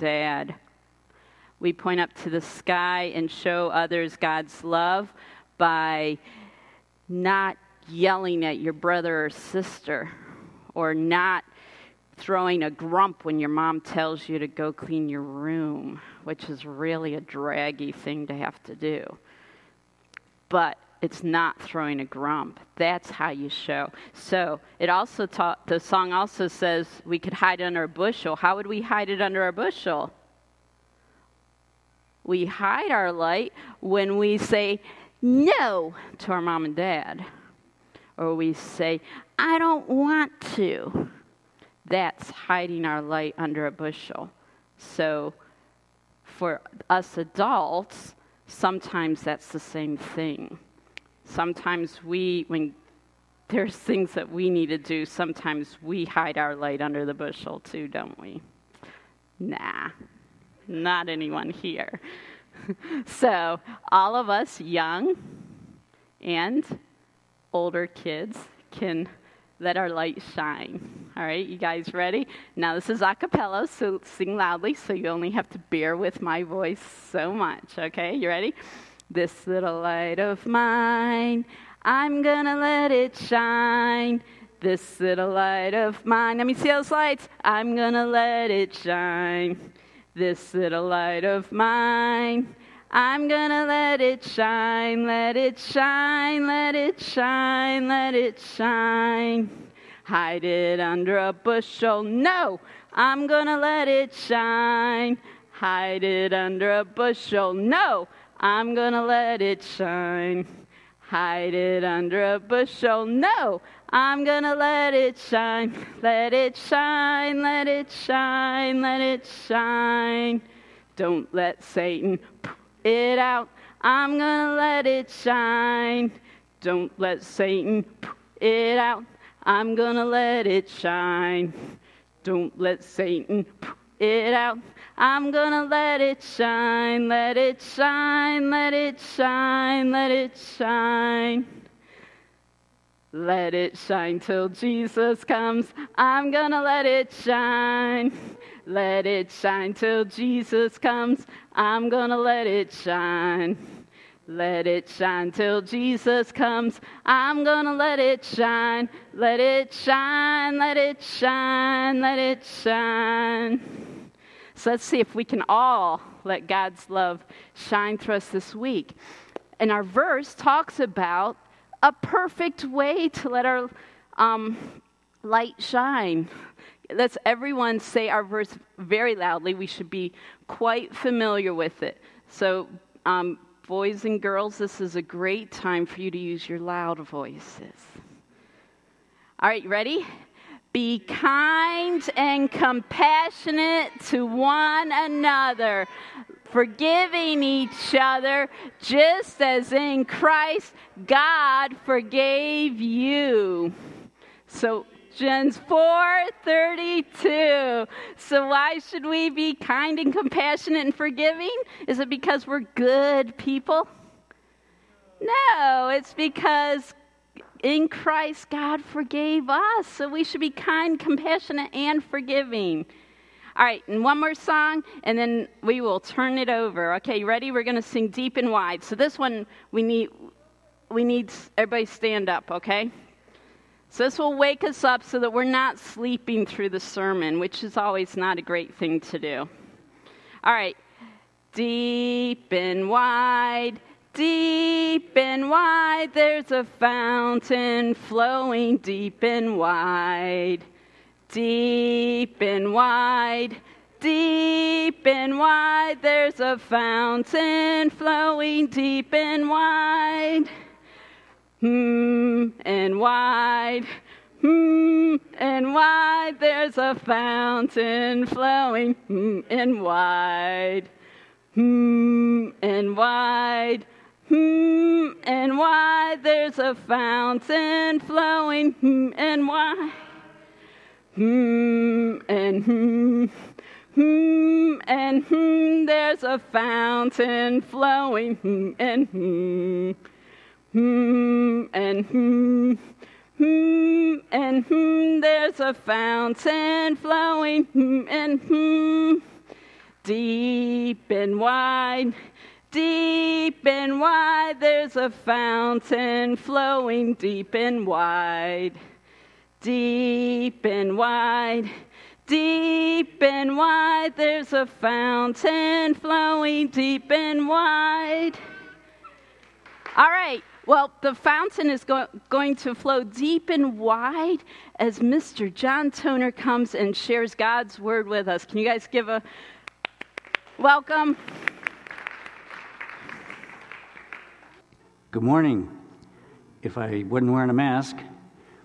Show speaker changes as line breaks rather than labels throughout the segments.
dad. We point up to the sky and show others God's love by not yelling at your brother or sister or not throwing a grump when your mom tells you to go clean your room, which is really a draggy thing to have to do. But it's not throwing a grump. That's how you show. So it also taught, the song also says we could hide under a bushel. How would we hide it under a bushel? We hide our light when we say no to our mom and dad, or we say, I don't want to. That's hiding our light under a bushel. So for us adults, sometimes that's the same thing. Sometimes we, when there's things that we need to do, sometimes we hide our light under the bushel too, don't we? Nah, not anyone here. so, all of us, young and older kids, can let our light shine. All right, you guys ready? Now, this is a cappella, so sing loudly, so you only have to bear with my voice so much. Okay, you ready? This little light of mine, I'm gonna let it shine. This little light of mine, let me see those lights. I'm gonna let it shine. This little light of mine, I'm gonna let it shine, let it shine, let it shine, let it shine. Hide it under a bushel. No, I'm gonna let it shine. Hide it under a bushel. No, I'm gonna let it shine. Hide it under a bushel. No, I'm gonna let it shine. Let it shine, let it shine, let it shine. Don't let Satan put it out. I'm gonna let it shine. Don't let Satan put it out. I'm gonna let it shine. Don't let Satan put it out. I'm gonna let it shine, let it shine, let it shine, let it shine. Let it shine till Jesus comes. I'm gonna let it shine. Let it shine till Jesus comes. I'm gonna let it shine. Let it shine till Jesus comes. I'm gonna let it shine. Let it shine, let it shine, let it shine. So let's see if we can all let God's love shine through us this week. And our verse talks about a perfect way to let our um, light shine. Let's everyone say our verse very loudly. We should be quite familiar with it. So, um, boys and girls, this is a great time for you to use your loud voices. All right, ready? Be kind and compassionate to one another, forgiving each other, just as in Christ God forgave you. So, Gens 4:32. So why should we be kind and compassionate and forgiving? Is it because we're good people? No, it's because in Christ, God forgave us. So we should be kind, compassionate, and forgiving. All right, and one more song, and then we will turn it over. Okay, ready? We're going to sing deep and wide. So this one, we need, we need everybody stand up, okay? So this will wake us up so that we're not sleeping through the sermon, which is always not a great thing to do. All right, deep and wide Deep and wide, there's a fountain flowing deep and wide. Deep and wide, deep and wide, there's a fountain flowing deep and wide. Hmm, and wide, hmm, and wide, there's a fountain flowing hmm, and wide. Hmm, and wide. Hmm, and wide there's a fountain flowing, hmm, and why? Hmm, and hmm, hmm, and hmm, there's a fountain flowing, hmm, and hmm, hmm, and hmm, hmm, and hmm, there's a fountain flowing, hmm, and hmm. deep and wide. Deep and wide, there's a fountain flowing deep and wide. Deep and wide, deep and wide, there's a fountain flowing deep and wide. All right, well, the fountain is go- going to flow deep and wide as Mr. John Toner comes and shares God's word with us. Can you guys give a welcome?
Good morning. If I wasn't wearing a mask,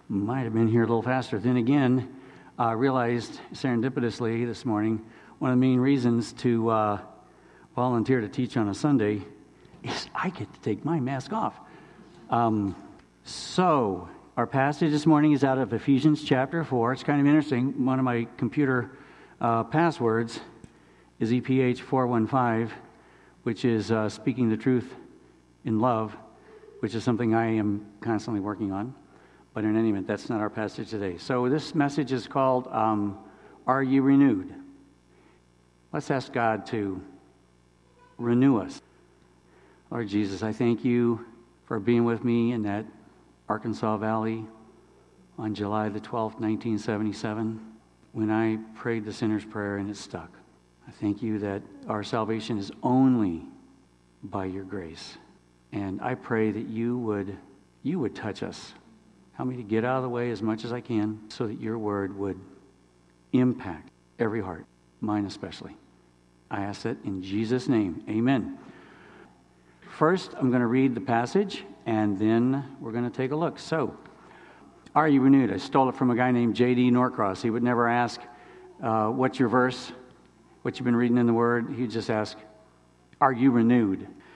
might have been here a little faster. Then again, I realized serendipitously this morning one of the main reasons to uh, volunteer to teach on a Sunday is I get to take my mask off. Um, so, our passage this morning is out of Ephesians chapter 4. It's kind of interesting. One of my computer uh, passwords is EPH 415, which is uh, speaking the truth in love, which is something I am constantly working on. But in any event, that's not our passage today. So this message is called um, Are You Renewed? Let's ask God to renew us. Lord Jesus, I thank you for being with me in that Arkansas Valley on July the 12th, 1977, when I prayed the sinner's prayer and it stuck. I thank you that our salvation is only by your grace. And I pray that you would, you would touch us Help me to get out of the way as much as I can so that your word would impact every heart, mine especially. I ask that in Jesus' name. Amen. First, I'm going to read the passage and then we're going to take a look. So, Are You Renewed? I stole it from a guy named J.D. Norcross. He would never ask, uh, What's your verse? What you've been reading in the Word? He'd just ask, Are you renewed?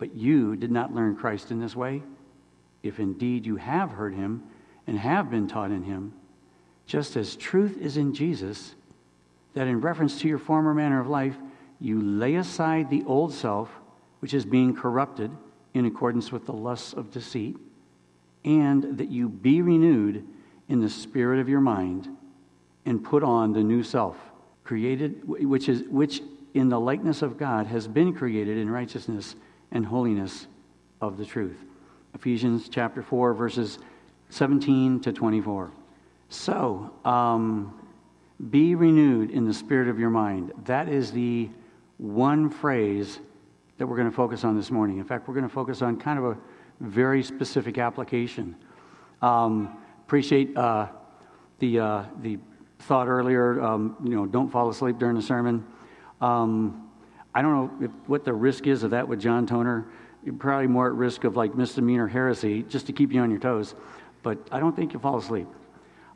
But you did not learn Christ in this way. If indeed you have heard him and have been taught in him, just as truth is in Jesus, that in reference to your former manner of life, you lay aside the old self, which is being corrupted in accordance with the lusts of deceit, and that you be renewed in the spirit of your mind and put on the new self, created, which, is, which in the likeness of God has been created in righteousness and holiness of the truth. Ephesians chapter 4, verses 17 to 24. So, um, be renewed in the spirit of your mind. That is the one phrase that we're going to focus on this morning. In fact, we're going to focus on kind of a very specific application. Um, appreciate uh, the, uh, the thought earlier, um, you know, don't fall asleep during the sermon. Um, I don't know if, what the risk is of that with John Toner you're probably more at risk of like misdemeanor heresy just to keep you on your toes. But I don't think you'll fall asleep.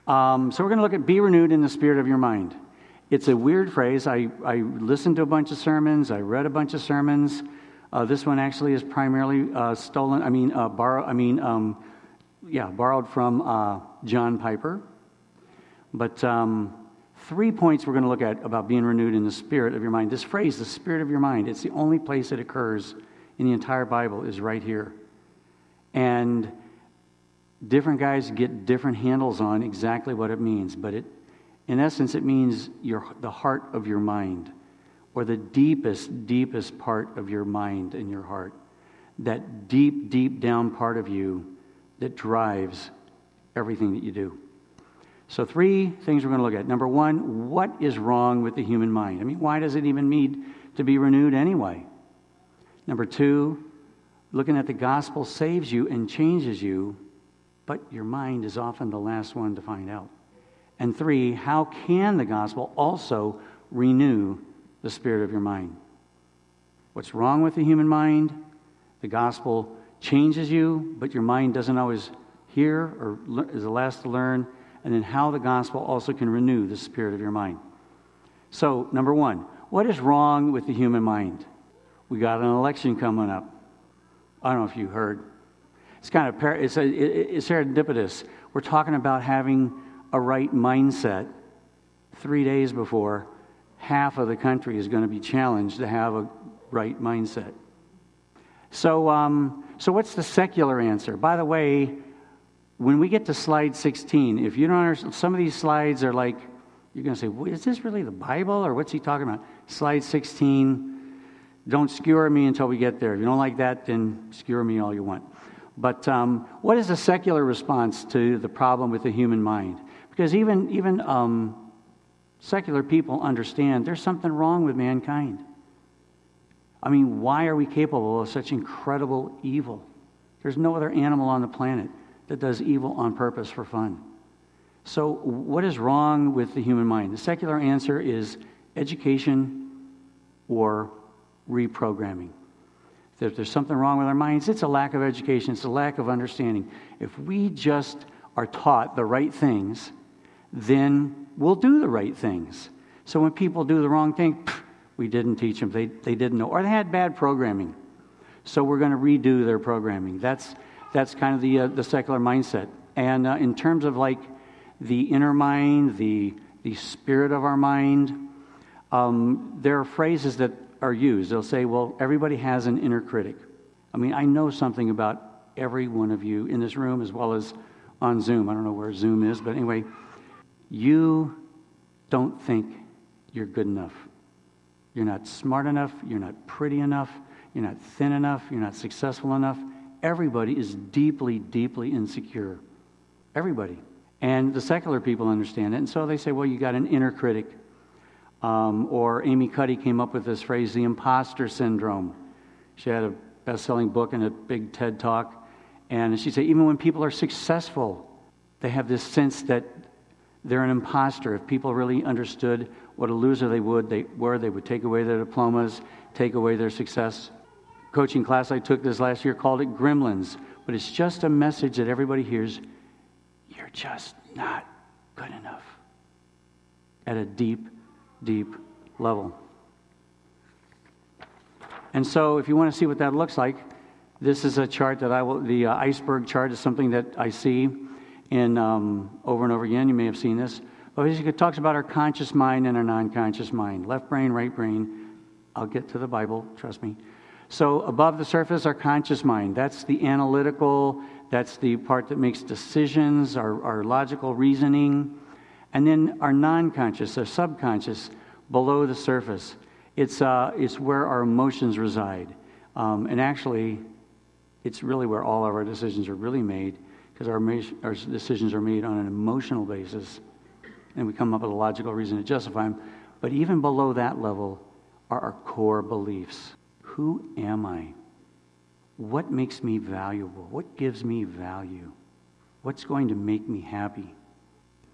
Um, so we're going to look at be renewed in the spirit of your mind. It's a weird phrase. I, I listened to a bunch of sermons, I read a bunch of sermons. Uh, this one actually is primarily uh, stolen, I mean, uh, borrow, I mean, um, yeah, borrowed from uh, John Piper. But um, three points we're going to look at about being renewed in the spirit of your mind. This phrase, the spirit of your mind, it's the only place it occurs in the entire Bible is right here. And different guys get different handles on exactly what it means, but it, in essence, it means your, the heart of your mind, or the deepest, deepest part of your mind and your heart. That deep, deep down part of you that drives everything that you do. So, three things we're going to look at. Number one, what is wrong with the human mind? I mean, why does it even need to be renewed anyway? Number two, looking at the gospel saves you and changes you, but your mind is often the last one to find out. And three, how can the gospel also renew the spirit of your mind? What's wrong with the human mind? The gospel changes you, but your mind doesn't always hear or is the last to learn. And then how the gospel also can renew the spirit of your mind. So, number one, what is wrong with the human mind? We got an election coming up. I don't know if you heard. It's kind of it's, a, it's serendipitous. We're talking about having a right mindset. Three days before, half of the country is going to be challenged to have a right mindset. So, um, so what's the secular answer? By the way, when we get to slide 16, if you don't understand, some of these slides are like, you're going to say, well, is this really the Bible or what's he talking about? Slide 16, don't skewer me until we get there. If you don't like that, then skewer me all you want. But um, what is the secular response to the problem with the human mind? Because even, even um, secular people understand there's something wrong with mankind. I mean, why are we capable of such incredible evil? There's no other animal on the planet that does evil on purpose for fun. So, what is wrong with the human mind? The secular answer is education or reprogramming. If there's something wrong with our minds, it's a lack of education, it's a lack of understanding. If we just are taught the right things, then we'll do the right things. So when people do the wrong thing, we didn't teach them, they, they didn't know, or they had bad programming. So we're going to redo their programming. That's, that's kind of the, uh, the secular mindset. And uh, in terms of like the inner mind, the, the spirit of our mind, um, there are phrases that are used. They'll say, well, everybody has an inner critic. I mean, I know something about every one of you in this room as well as on Zoom. I don't know where Zoom is, but anyway, you don't think you're good enough. You're not smart enough. You're not pretty enough. You're not thin enough. You're not successful enough everybody is deeply, deeply insecure. Everybody. And the secular people understand it. And so they say, well, you got an inner critic. Um, or Amy Cuddy came up with this phrase, the imposter syndrome. She had a best selling book and a big TED talk. And she said, even when people are successful, they have this sense that they're an imposter. If people really understood what a loser they would, they were, they would take away their diplomas, take away their success coaching class I took this last year called it Gremlins, but it's just a message that everybody hears you're just not good enough at a deep, deep level. And so, if you want to see what that looks like, this is a chart that I will, the uh, iceberg chart is something that I see in um, over and over again. You may have seen this. But basically, it talks about our conscious mind and our non conscious mind left brain, right brain. I'll get to the Bible, trust me. So, above the surface, our conscious mind. That's the analytical, that's the part that makes decisions, our, our logical reasoning. And then our non conscious, our subconscious, below the surface. It's, uh, it's where our emotions reside. Um, and actually, it's really where all of our decisions are really made because our, our decisions are made on an emotional basis. And we come up with a logical reason to justify them. But even below that level are our core beliefs. Who am I? What makes me valuable? What gives me value? What's going to make me happy?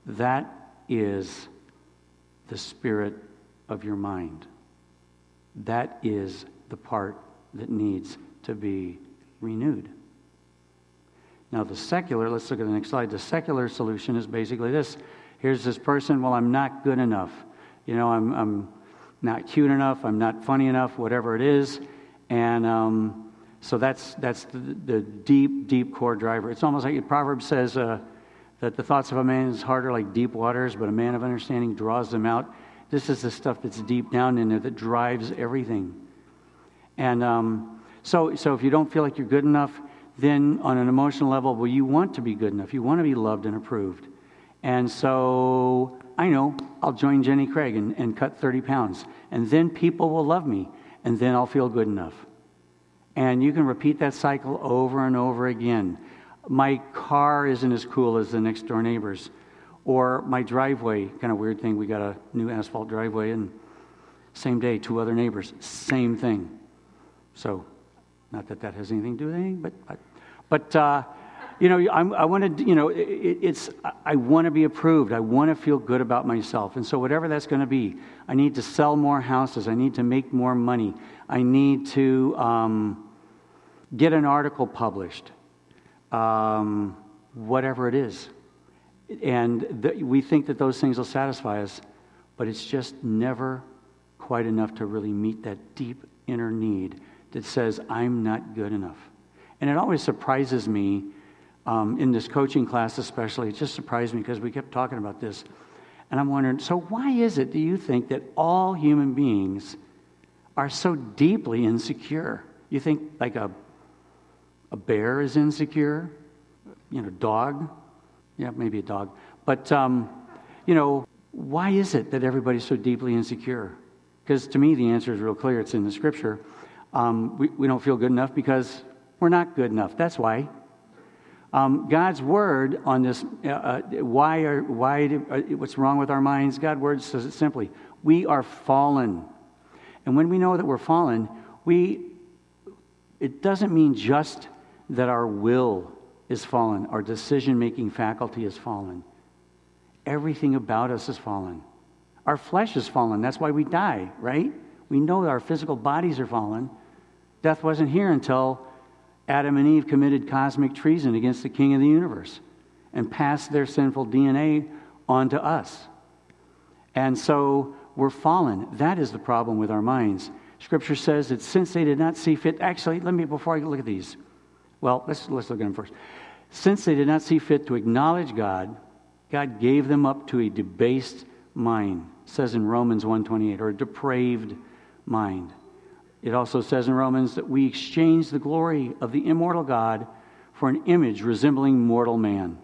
That is the spirit of your mind. That is the part that needs to be renewed. Now, the secular, let's look at the next slide. The secular solution is basically this here's this person, well, I'm not good enough. You know, I'm, I'm not cute enough, I'm not funny enough, whatever it is. And um, so that's, that's the, the, deep, deep core driver. It's almost like the proverb says uh, that the thoughts of a man is harder like deep waters, but a man of understanding draws them out. This is the stuff that's deep down in there that drives everything. And um, so, so if you don't feel like you're good enough, then on an emotional level, well, you want to be good enough. You want to be loved and approved. And so I know I'll join Jenny Craig and, and cut 30 pounds. And then people will love me. And then I'll feel good enough. And you can repeat that cycle over and over again. My car isn't as cool as the next door neighbor's. Or my driveway, kind of weird thing, we got a new asphalt driveway, and same day, two other neighbors, same thing. So, not that that has anything to do with anything, but, but, but uh, you know, I'm, i want to, you know, it, it's, I want to be approved. I want to feel good about myself. And so, whatever that's going to be, I need to sell more houses. I need to make more money. I need to um, get an article published. Um, whatever it is. And th- we think that those things will satisfy us, but it's just never quite enough to really meet that deep inner need that says, I'm not good enough. And it always surprises me um, in this coaching class, especially. It just surprised me because we kept talking about this. And I'm wondering so, why is it, do you think, that all human beings are so deeply insecure? You think like a, a bear is insecure? You know, dog? Yeah, maybe a dog. But, um, you know, why is it that everybody's so deeply insecure? Because to me, the answer is real clear. It's in the scripture. Um, we, we don't feel good enough because we're not good enough. That's why. Um, God's word on this, uh, uh, why are, why, do, uh, what's wrong with our minds? God's word says it simply. We are fallen. And when we know that we're fallen, we, it doesn't mean just that our will is fallen, our decision making faculty is fallen. Everything about us is fallen. Our flesh is fallen. That's why we die, right? We know that our physical bodies are fallen. Death wasn't here until Adam and Eve committed cosmic treason against the king of the universe and passed their sinful DNA on to us. And so we're fallen. That is the problem with our minds. Scripture says that since they did not see fit, actually, let me, before I look at these, well, let's, let's look at them first. Since they did not see fit to acknowledge God, God gave them up to a debased mind, says in Romans 1.28, or a depraved mind. It also says in Romans that we exchange the glory of the immortal God for an image resembling mortal man.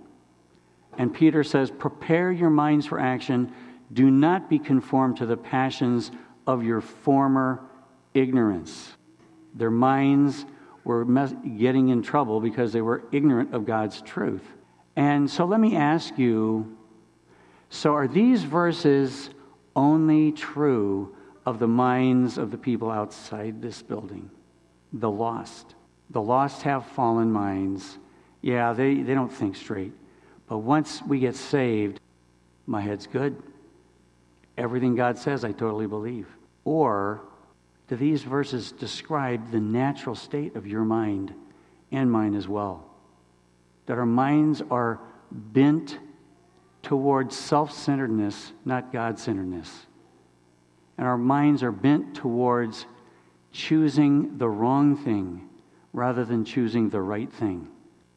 And Peter says, Prepare your minds for action. Do not be conformed to the passions of your former ignorance. Their minds were getting in trouble because they were ignorant of God's truth. And so let me ask you so are these verses only true of the minds of the people outside this building, the lost. The lost have fallen minds. Yeah, they, they don't think straight. But once we get saved, my head's good. Everything God says, I totally believe. Or do these verses describe the natural state of your mind and mine as well? That our minds are bent towards self centeredness, not God centeredness and our minds are bent towards choosing the wrong thing rather than choosing the right thing.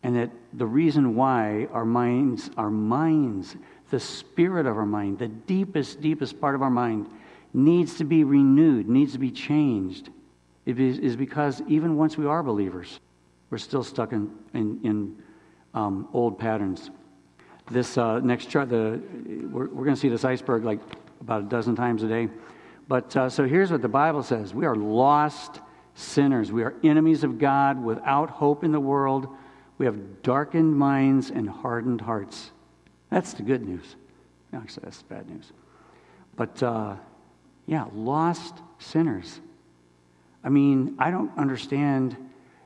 And that the reason why our minds, our minds, the spirit of our mind, the deepest, deepest part of our mind, needs to be renewed, needs to be changed, is because even once we are believers, we're still stuck in, in, in um, old patterns. This uh, next chart, the, we're, we're going to see this iceberg like about a dozen times a day. But uh, so here's what the Bible says We are lost sinners. We are enemies of God without hope in the world. We have darkened minds and hardened hearts. That's the good news. Actually, that's the bad news. But uh, yeah, lost sinners. I mean, I don't understand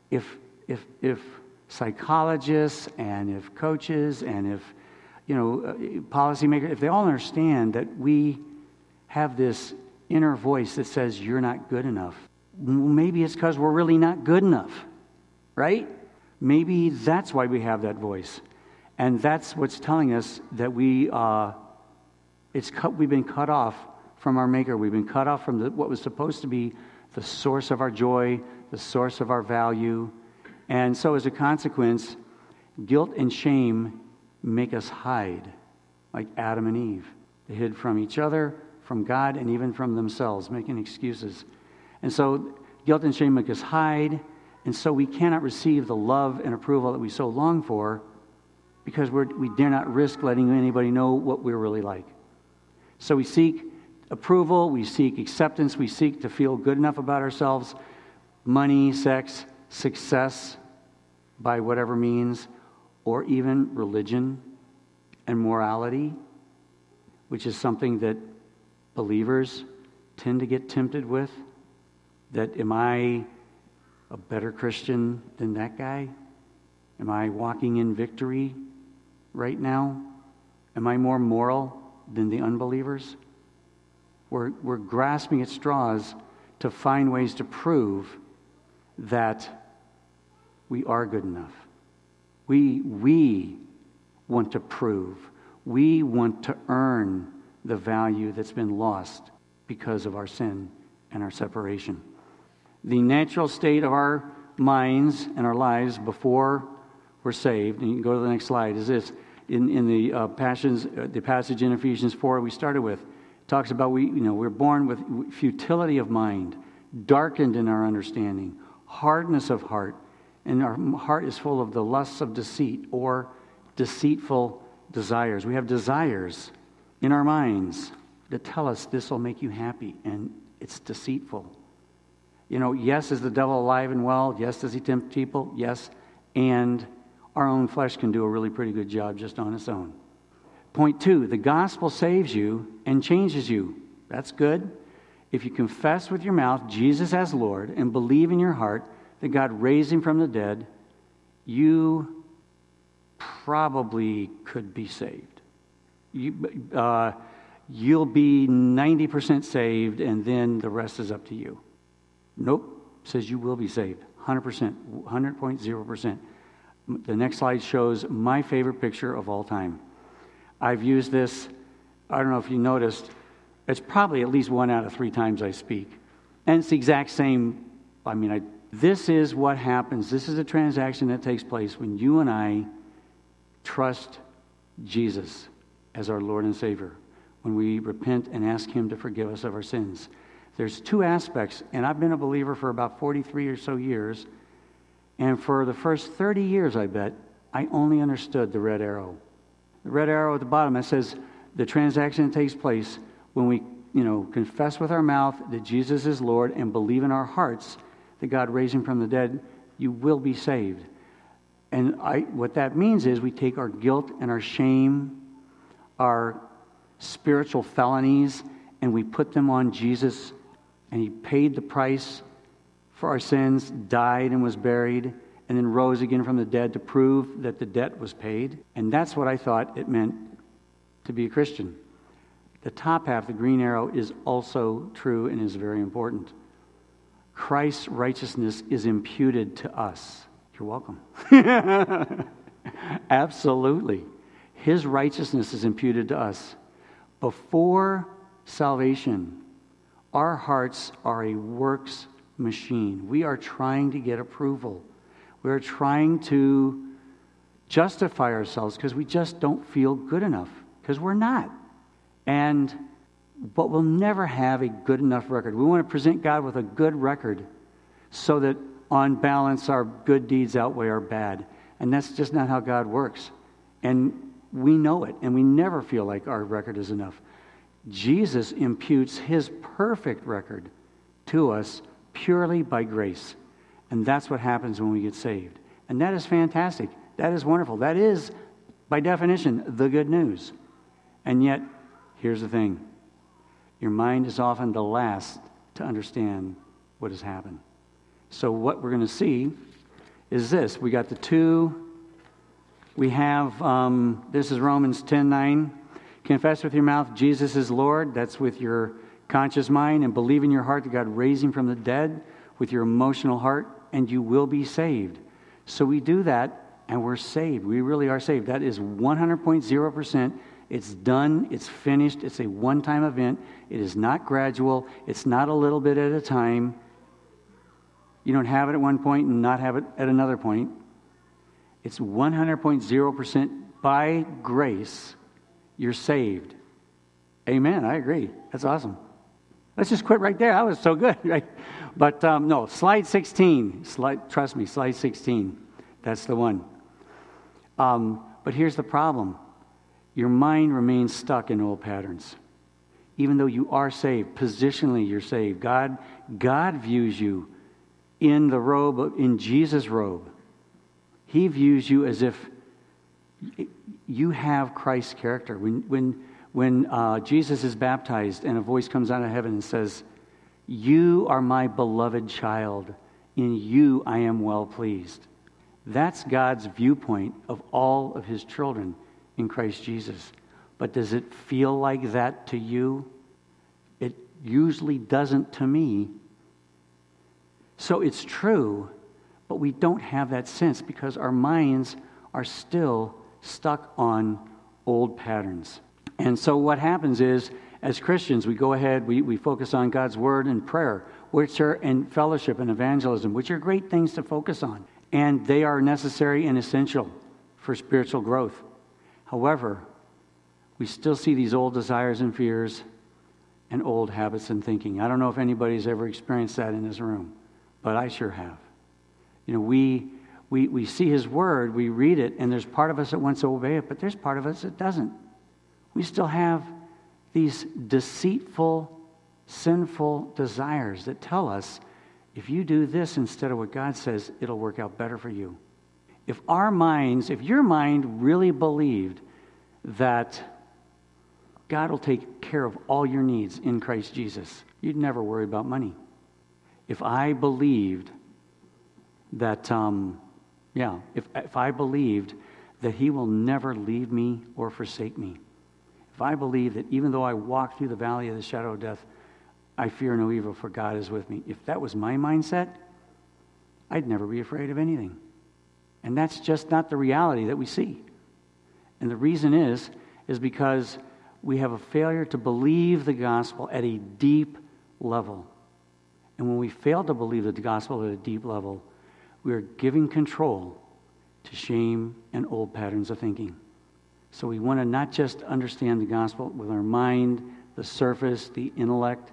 if, if, if psychologists and if coaches and if, you know, uh, policymakers, if they all understand that we have this inner voice that says you're not good enough. Maybe it's because we're really not good enough, right? Maybe that's why we have that voice. And that's what's telling us that we, uh, it's cut, we've been cut off from our Maker. We've been cut off from the, what was supposed to be the source of our joy, the source of our value. And so, as a consequence, guilt and shame make us hide, like Adam and Eve. They hid from each other, from God and even from themselves, making excuses. And so guilt and shame make us hide, and so we cannot receive the love and approval that we so long for because we're, we dare not risk letting anybody know what we're really like. So we seek approval, we seek acceptance, we seek to feel good enough about ourselves money, sex, success by whatever means, or even religion and morality, which is something that believers tend to get tempted with? That am I a better Christian than that guy? Am I walking in victory right now? Am I more moral than the unbelievers? We're, we're grasping at straws to find ways to prove that we are good enough. We, we want to prove, we want to earn the value that's been lost because of our sin and our separation. the natural state of our minds and our lives before we're saved, and you can go to the next slide, is this. In, in the, uh, passions, uh, the passage in Ephesians 4 we started with, talks about we, you know, we're born with futility of mind, darkened in our understanding, hardness of heart, and our heart is full of the lusts of deceit or deceitful desires. We have desires in our minds to tell us this will make you happy, and it's deceitful. You know, yes, is the devil alive and well? Yes, does he tempt people? Yes. And our own flesh can do a really pretty good job just on its own. Point two the gospel saves you and changes you. That's good. If you confess with your mouth Jesus as Lord and believe in your heart that God raised him from the dead, you probably could be saved. You, uh, you'll be 90% saved, and then the rest is up to you. Nope, says you will be saved. 100%, 100.0%. The next slide shows my favorite picture of all time. I've used this, I don't know if you noticed, it's probably at least one out of three times I speak. And it's the exact same, I mean, I, this is what happens. This is a transaction that takes place when you and I trust Jesus as our Lord and Savior, when we repent and ask Him to forgive us of our sins. There's two aspects, and I've been a believer for about 43 or so years. And for the first 30 years, I bet, I only understood the red arrow. The red arrow at the bottom that says the transaction takes place when we, you know, confess with our mouth that Jesus is Lord and believe in our hearts that God raised him from the dead, you will be saved. And I, what that means is we take our guilt and our shame, our spiritual felonies, and we put them on Jesus and he paid the price for our sins, died and was buried, and then rose again from the dead to prove that the debt was paid. And that's what I thought it meant to be a Christian. The top half, the green arrow, is also true and is very important. Christ's righteousness is imputed to us. You're welcome. Absolutely. His righteousness is imputed to us. Before salvation, our hearts are a works machine. We are trying to get approval. We are trying to justify ourselves because we just don't feel good enough, because we're not. And but we'll never have a good enough record. We want to present God with a good record so that on balance our good deeds outweigh our bad. And that's just not how God works. And we know it, and we never feel like our record is enough. Jesus imputes his perfect record to us purely by grace. And that's what happens when we get saved. And that is fantastic. That is wonderful. That is, by definition, the good news. And yet, here's the thing your mind is often the last to understand what has happened. So, what we're going to see is this we got the two. We have, um, this is Romans 10 9. Confess with your mouth Jesus is Lord. That's with your conscious mind. And believe in your heart that God raised him from the dead with your emotional heart, and you will be saved. So we do that, and we're saved. We really are saved. That is 100.0%. It's done. It's finished. It's a one time event. It is not gradual. It's not a little bit at a time. You don't have it at one point and not have it at another point. It's 100.0% by grace you're saved. Amen. I agree. That's awesome. Let's just quit right there. That was so good. Right? But um, no, slide 16. Slide, trust me, slide 16. That's the one. Um, but here's the problem your mind remains stuck in old patterns. Even though you are saved, positionally you're saved. God, God views you in the robe, in Jesus' robe. He views you as if you have Christ's character. When, when, when uh, Jesus is baptized and a voice comes out of heaven and says, You are my beloved child, in you I am well pleased. That's God's viewpoint of all of his children in Christ Jesus. But does it feel like that to you? It usually doesn't to me. So it's true, but we don't have that sense because our minds are still stuck on old patterns. And so what happens is, as Christians, we go ahead, we, we focus on God's word and prayer. which are in fellowship and evangelism, which are great things to focus on. And they are necessary and essential for spiritual growth. However, we still see these old desires and fears and old habits and thinking. I don't know if anybody's ever experienced that in this room, but I sure have. You know, we, we, we see His Word, we read it, and there's part of us that wants to obey it, but there's part of us that doesn't. We still have these deceitful, sinful desires that tell us if you do this instead of what God says, it'll work out better for you. If our minds, if your mind really believed that God will take care of all your needs in Christ Jesus, you'd never worry about money. If I believed that, um, yeah, if, if I believed that He will never leave me or forsake me, if I believe that even though I walk through the valley of the shadow of death, I fear no evil, for God is with me. If that was my mindset, I'd never be afraid of anything. And that's just not the reality that we see. And the reason is, is because we have a failure to believe the gospel at a deep level. And when we fail to believe the gospel at a deep level, we are giving control to shame and old patterns of thinking. So we want to not just understand the gospel with our mind, the surface, the intellect,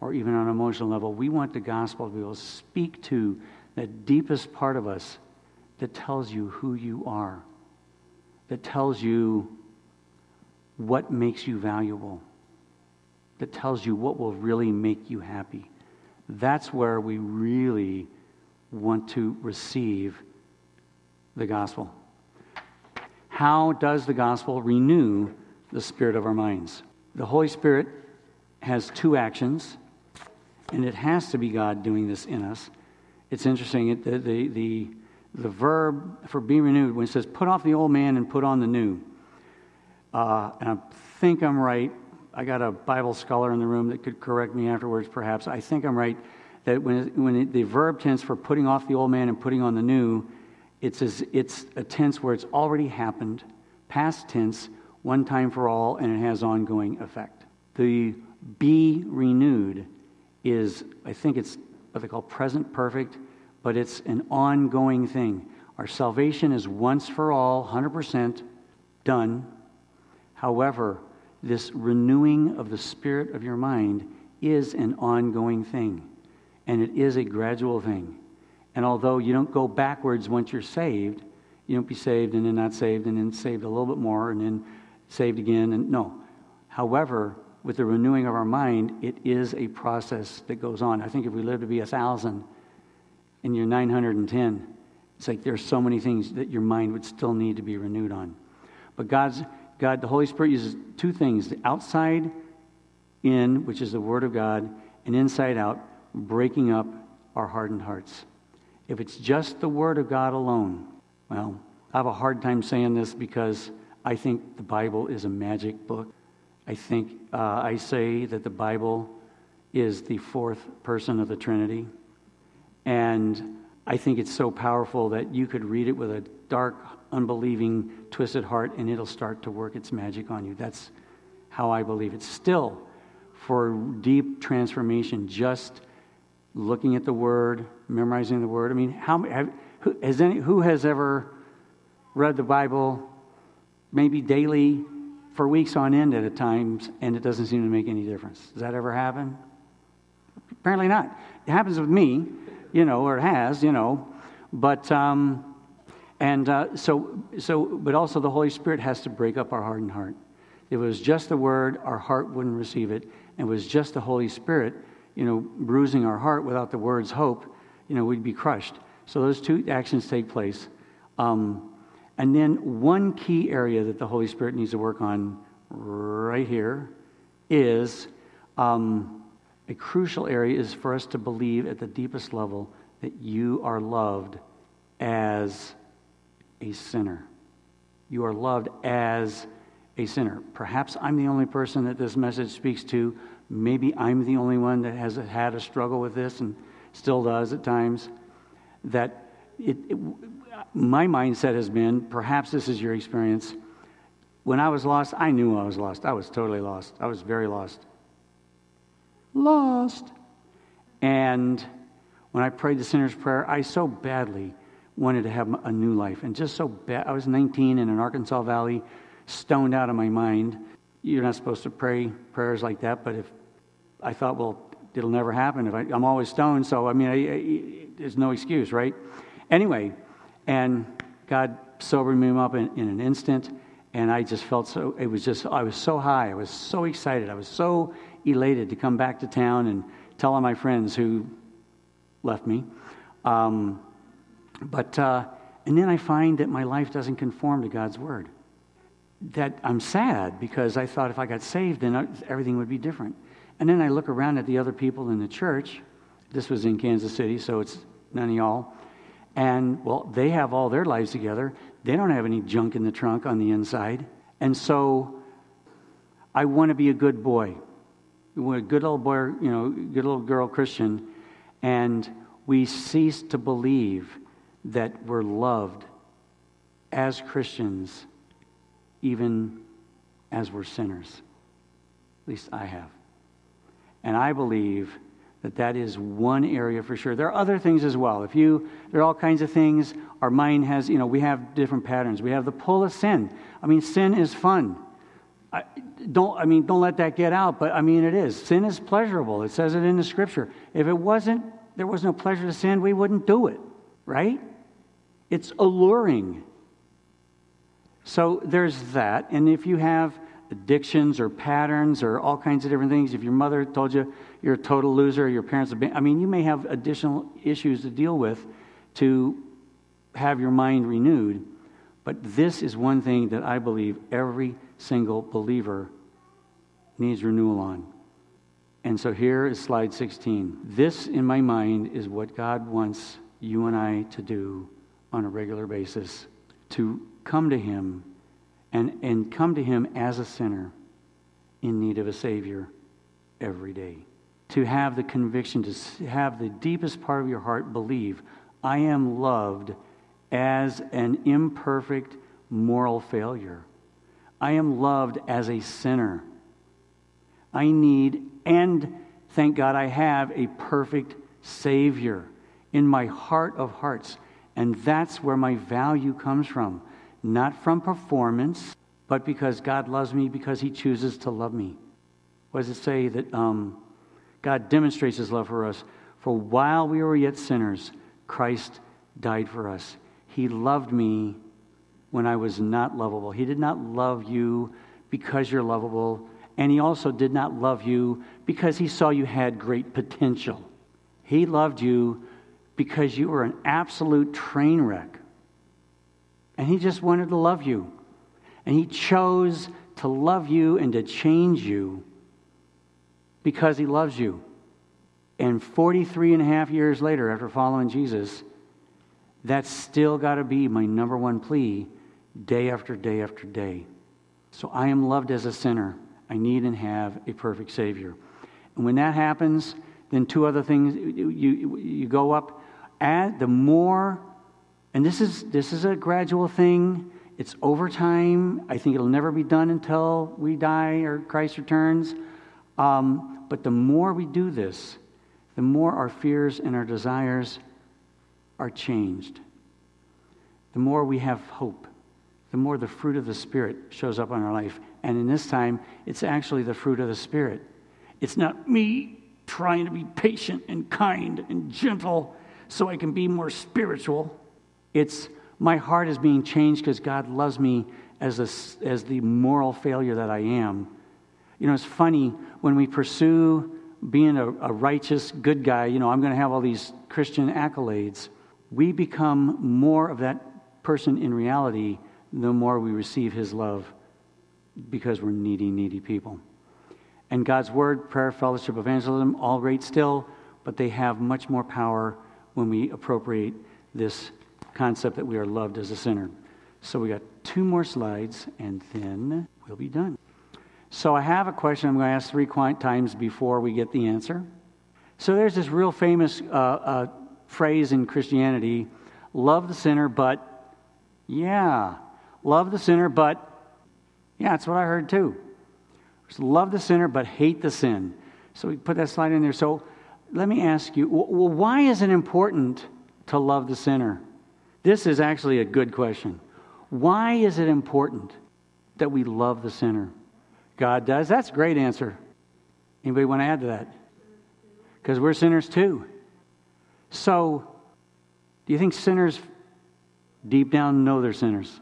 or even on an emotional level. We want the gospel to be able to speak to the deepest part of us that tells you who you are, that tells you what makes you valuable, that tells you what will really make you happy. That's where we really want to receive the gospel. How does the gospel renew the spirit of our minds? The Holy Spirit has two actions, and it has to be God doing this in us. It's interesting, the, the, the, the, verb for being renewed, when it says put off the old man and put on the new, uh, and I think I'm right. I got a Bible scholar in the room that could correct me afterwards, perhaps. I think I'm right that when, when the verb tense for putting off the old man and putting on the new it's, as, it's a tense where it's already happened, past tense, one time for all, and it has ongoing effect. The be renewed is, I think it's what they call present perfect, but it's an ongoing thing. Our salvation is once for all, 100% done. However, this renewing of the spirit of your mind is an ongoing thing, and it is a gradual thing. And although you don't go backwards once you're saved, you don't be saved and then not saved and then saved a little bit more and then saved again. And no. However, with the renewing of our mind, it is a process that goes on. I think if we live to be a thousand and you're 910, it's like there's so many things that your mind would still need to be renewed on. But God's God, the Holy Spirit uses two things: the outside in, which is the Word of God, and inside out, breaking up our hardened hearts. If it's just the Word of God alone, well, I have a hard time saying this because I think the Bible is a magic book. I think uh, I say that the Bible is the fourth person of the Trinity. And I think it's so powerful that you could read it with a dark, unbelieving, twisted heart and it'll start to work its magic on you. That's how I believe it. Still, for deep transformation, just looking at the Word, memorizing the Word. I mean, how have, who, has any, who has ever read the Bible maybe daily for weeks on end at a time and it doesn't seem to make any difference? Does that ever happen? Apparently not. It happens with me, you know, or it has, you know. But, um, and uh, so, so, but also the Holy Spirit has to break up our hardened heart. If it was just the Word, our heart wouldn't receive it. And it was just the Holy Spirit you know, bruising our heart without the words hope, you know, we'd be crushed. So those two actions take place. Um, and then one key area that the Holy Spirit needs to work on right here is um, a crucial area is for us to believe at the deepest level that you are loved as a sinner. You are loved as a sinner. Perhaps I'm the only person that this message speaks to maybe I'm the only one that has had a struggle with this and still does at times. That it, it, my mindset has been perhaps this is your experience. When I was lost, I knew I was lost. I was totally lost. I was very lost. Lost. And when I prayed the sinner's prayer, I so badly wanted to have a new life. And just so bad. I was 19 in an Arkansas Valley, stoned out of my mind. You're not supposed to pray prayers like that, but if I thought, well, it'll never happen. If I, am always stoned, so I mean, I, I, there's no excuse, right? Anyway, and God sobered me up in, in an instant, and I just felt so. It was just I was so high. I was so excited. I was so elated to come back to town and tell all my friends who left me. Um, but uh, and then I find that my life doesn't conform to God's word. That I'm sad because I thought if I got saved, then everything would be different. And then I look around at the other people in the church. This was in Kansas City, so it's none of y'all. And, well, they have all their lives together. They don't have any junk in the trunk on the inside. And so I want to be a good boy, a good little boy, you know, good little girl Christian. And we cease to believe that we're loved as Christians, even as we're sinners. At least I have. And I believe that that is one area for sure. There are other things as well. If you, there are all kinds of things. Our mind has, you know, we have different patterns. We have the pull of sin. I mean, sin is fun. I, don't, I mean, don't let that get out, but I mean, it is. Sin is pleasurable. It says it in the scripture. If it wasn't, there was no pleasure to sin, we wouldn't do it, right? It's alluring. So there's that. And if you have addictions or patterns or all kinds of different things. If your mother told you you're a total loser, your parents have been, I mean, you may have additional issues to deal with to have your mind renewed. But this is one thing that I believe every single believer needs renewal on. And so here is slide 16. This, in my mind, is what God wants you and I to do on a regular basis to come to Him and, and come to Him as a sinner in need of a Savior every day. To have the conviction, to have the deepest part of your heart believe, I am loved as an imperfect moral failure. I am loved as a sinner. I need, and thank God I have a perfect Savior in my heart of hearts. And that's where my value comes from not from performance, but because God loves me, because He chooses to love me. What does it say that um, God demonstrates His love for us? For while we were yet sinners, Christ died for us. He loved me when I was not lovable. He did not love you because you're lovable, and He also did not love you because He saw you had great potential. He loved you because you were an absolute train wreck. And He just wanted to love you. And He chose to love you and to change you because He loves you. And 43 and a half years later, after following Jesus, that's still got to be my number one plea day after day after day. So I am loved as a sinner. I need and have a perfect Savior. And when that happens, then two other things you, you, you go up. Add the more and this is, this is a gradual thing. It's over time. I think it'll never be done until we die or Christ returns. Um, but the more we do this, the more our fears and our desires are changed. The more we have hope, the more the fruit of the Spirit shows up in our life. And in this time, it's actually the fruit of the Spirit. It's not me trying to be patient and kind and gentle so I can be more spiritual. It's my heart is being changed because God loves me as, a, as the moral failure that I am. You know, it's funny when we pursue being a, a righteous, good guy, you know, I'm going to have all these Christian accolades. We become more of that person in reality the more we receive his love because we're needy, needy people. And God's word, prayer, fellowship, evangelism, all great still, but they have much more power when we appropriate this concept that we are loved as a sinner. So we got two more slides, and then we'll be done. So I have a question I'm going to ask three times before we get the answer. So there's this real famous uh, uh, phrase in Christianity love the sinner, but yeah, love the sinner, but yeah, that's what I heard too. love the sinner, but hate the sin. So we put that slide in there. So let me ask you well, why is it important to love the sinner? This is actually a good question. Why is it important that we love the sinner? God does. That's a great answer. Anybody want to add to that? Because we're sinners too. So, do you think sinners deep down know they're sinners?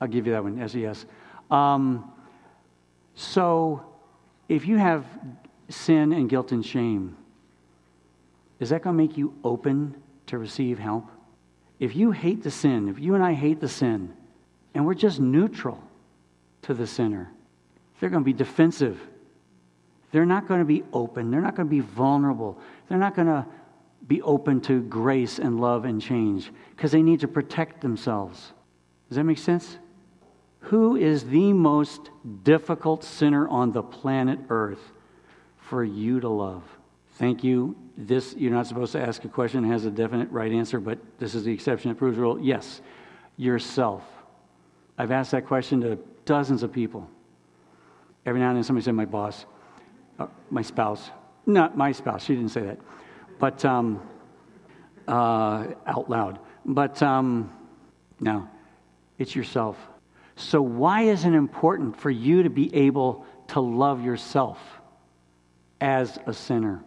I'll give you that one. Yes. Um, so, if you have sin and guilt and shame, is that going to make you open to receive help? If you hate the sin, if you and I hate the sin, and we're just neutral to the sinner, they're going to be defensive. They're not going to be open. They're not going to be vulnerable. They're not going to be open to grace and love and change because they need to protect themselves. Does that make sense? Who is the most difficult sinner on the planet Earth for you to love? Thank you. This, you're not supposed to ask a question has a definite right answer, but this is the exception that proves the rule. Yes, yourself. I've asked that question to dozens of people. Every now and then somebody said, my boss, uh, my spouse. Not my spouse, she didn't say that. But um, uh, out loud. But um, no, it's yourself. So, why is it important for you to be able to love yourself as a sinner?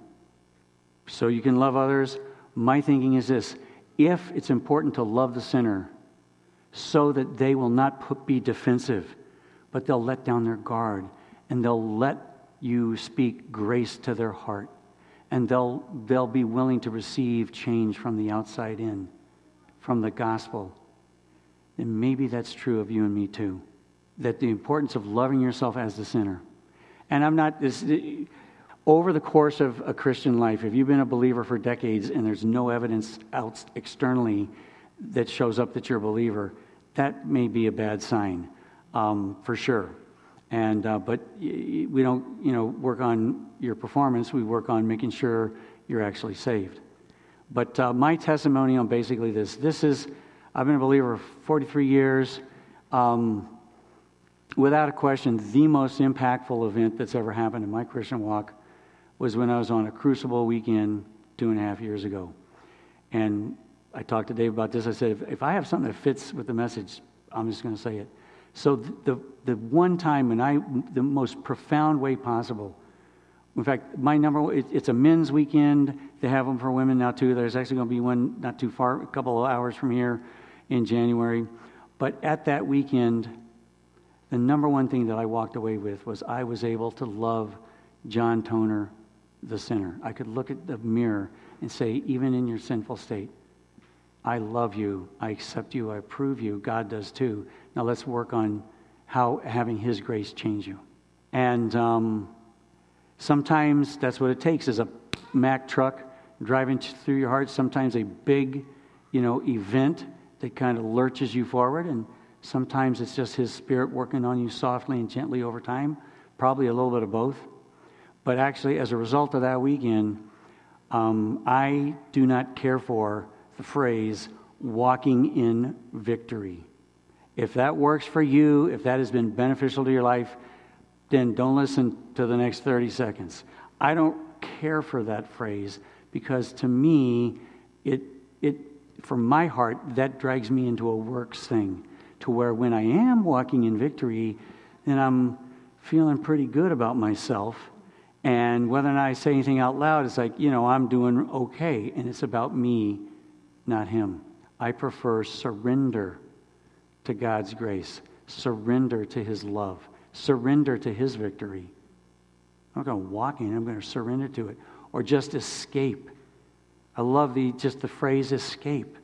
So you can love others. My thinking is this if it's important to love the sinner so that they will not put, be defensive, but they'll let down their guard and they'll let you speak grace to their heart and they'll, they'll be willing to receive change from the outside in, from the gospel. And maybe that's true of you and me too. That the importance of loving yourself as the sinner. And I'm not, this, over the course of a Christian life, if you've been a believer for decades and there's no evidence out externally that shows up that you're a believer, that may be a bad sign, um, for sure. And uh, but we don't, you know, work on your performance. We work on making sure you're actually saved. But uh, my testimony on basically this: this is, I've been a believer for 43 years. Um, without a question, the most impactful event that's ever happened in my Christian walk was when I was on a crucible weekend two and a half years ago. And I talked to Dave about this. I said, if, if I have something that fits with the message, I'm just going to say it. So the, the, one time when I, the most profound way possible, in fact, my number, it, it's a men's weekend. They have them for women now too. There's actually going to be one not too far, a couple of hours from here in January. But at that weekend, the number one thing that I walked away with was I was able to love John Toner the sinner. I could look at the mirror and say, even in your sinful state, I love you, I accept you, I approve you. God does too. Now let's work on how having His grace change you. And um, sometimes that's what it takes is a Mack truck driving through your heart. Sometimes a big, you know, event that kind of lurches you forward, and sometimes it's just His Spirit working on you softly and gently over time. Probably a little bit of both. But actually, as a result of that weekend, um, I do not care for the phrase walking in victory. If that works for you, if that has been beneficial to your life, then don't listen to the next 30 seconds. I don't care for that phrase because to me, it, it, from my heart, that drags me into a works thing to where when I am walking in victory, then I'm feeling pretty good about myself and whether or not I say anything out loud, it's like, you know, I'm doing okay. And it's about me, not him. I prefer surrender to God's grace, surrender to his love, surrender to his victory. I'm not going to walk in, I'm going to surrender to it. Or just escape. I love the just the phrase escape.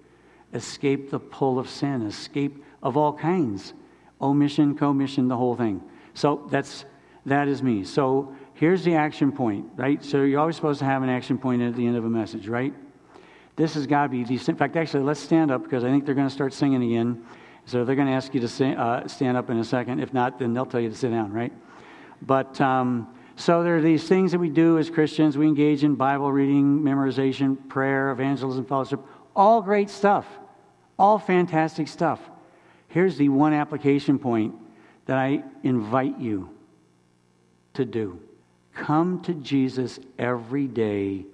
Escape the pull of sin, escape of all kinds. Omission, commission, the whole thing. So that's that is me. So here's the action point, right? So you're always supposed to have an action point at the end of a message, right? This has got to be the. In fact, actually, let's stand up because I think they're going to start singing again. So they're going to ask you to sing, uh, stand up in a second. If not, then they'll tell you to sit down, right? But um, so there are these things that we do as Christians. We engage in Bible reading, memorization, prayer, evangelism, fellowship. All great stuff. All fantastic stuff. Here's the one application point that I invite you to do. Come to Jesus every day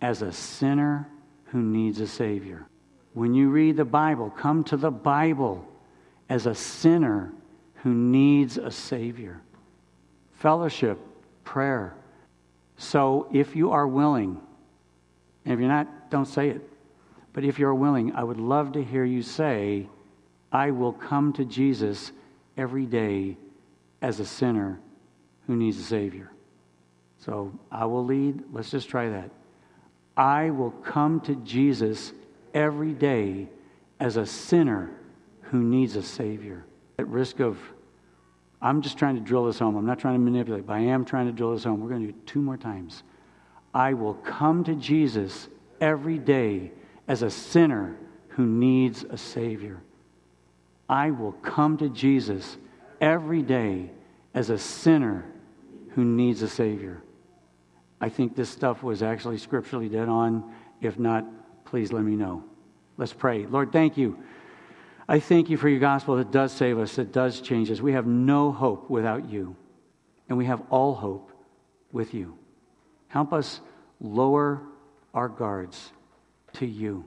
as a sinner who needs a Savior. When you read the Bible, come to the Bible as a sinner who needs a Savior. Fellowship, prayer. So if you are willing, and if you're not, don't say it. But if you're willing, I would love to hear you say, I will come to Jesus every day as a sinner who needs a Savior. So I will lead. Let's just try that. I will come to Jesus every day as a sinner who needs a Savior. At risk of, I'm just trying to drill this home. I'm not trying to manipulate, but I am trying to drill this home. We're going to do it two more times. I will come to Jesus every day as a sinner who needs a Savior. I will come to Jesus every day as a sinner who needs a Savior. I think this stuff was actually scripturally dead on. If not, please let me know. Let's pray. Lord, thank you. I thank you for your gospel that does save us, that does change us. We have no hope without you, and we have all hope with you. Help us lower our guards to you.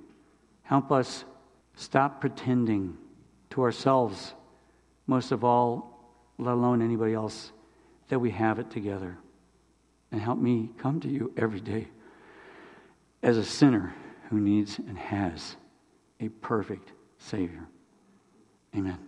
Help us stop pretending to ourselves, most of all, let alone anybody else, that we have it together and help me come to you every day as a sinner who needs and has a perfect Savior. Amen.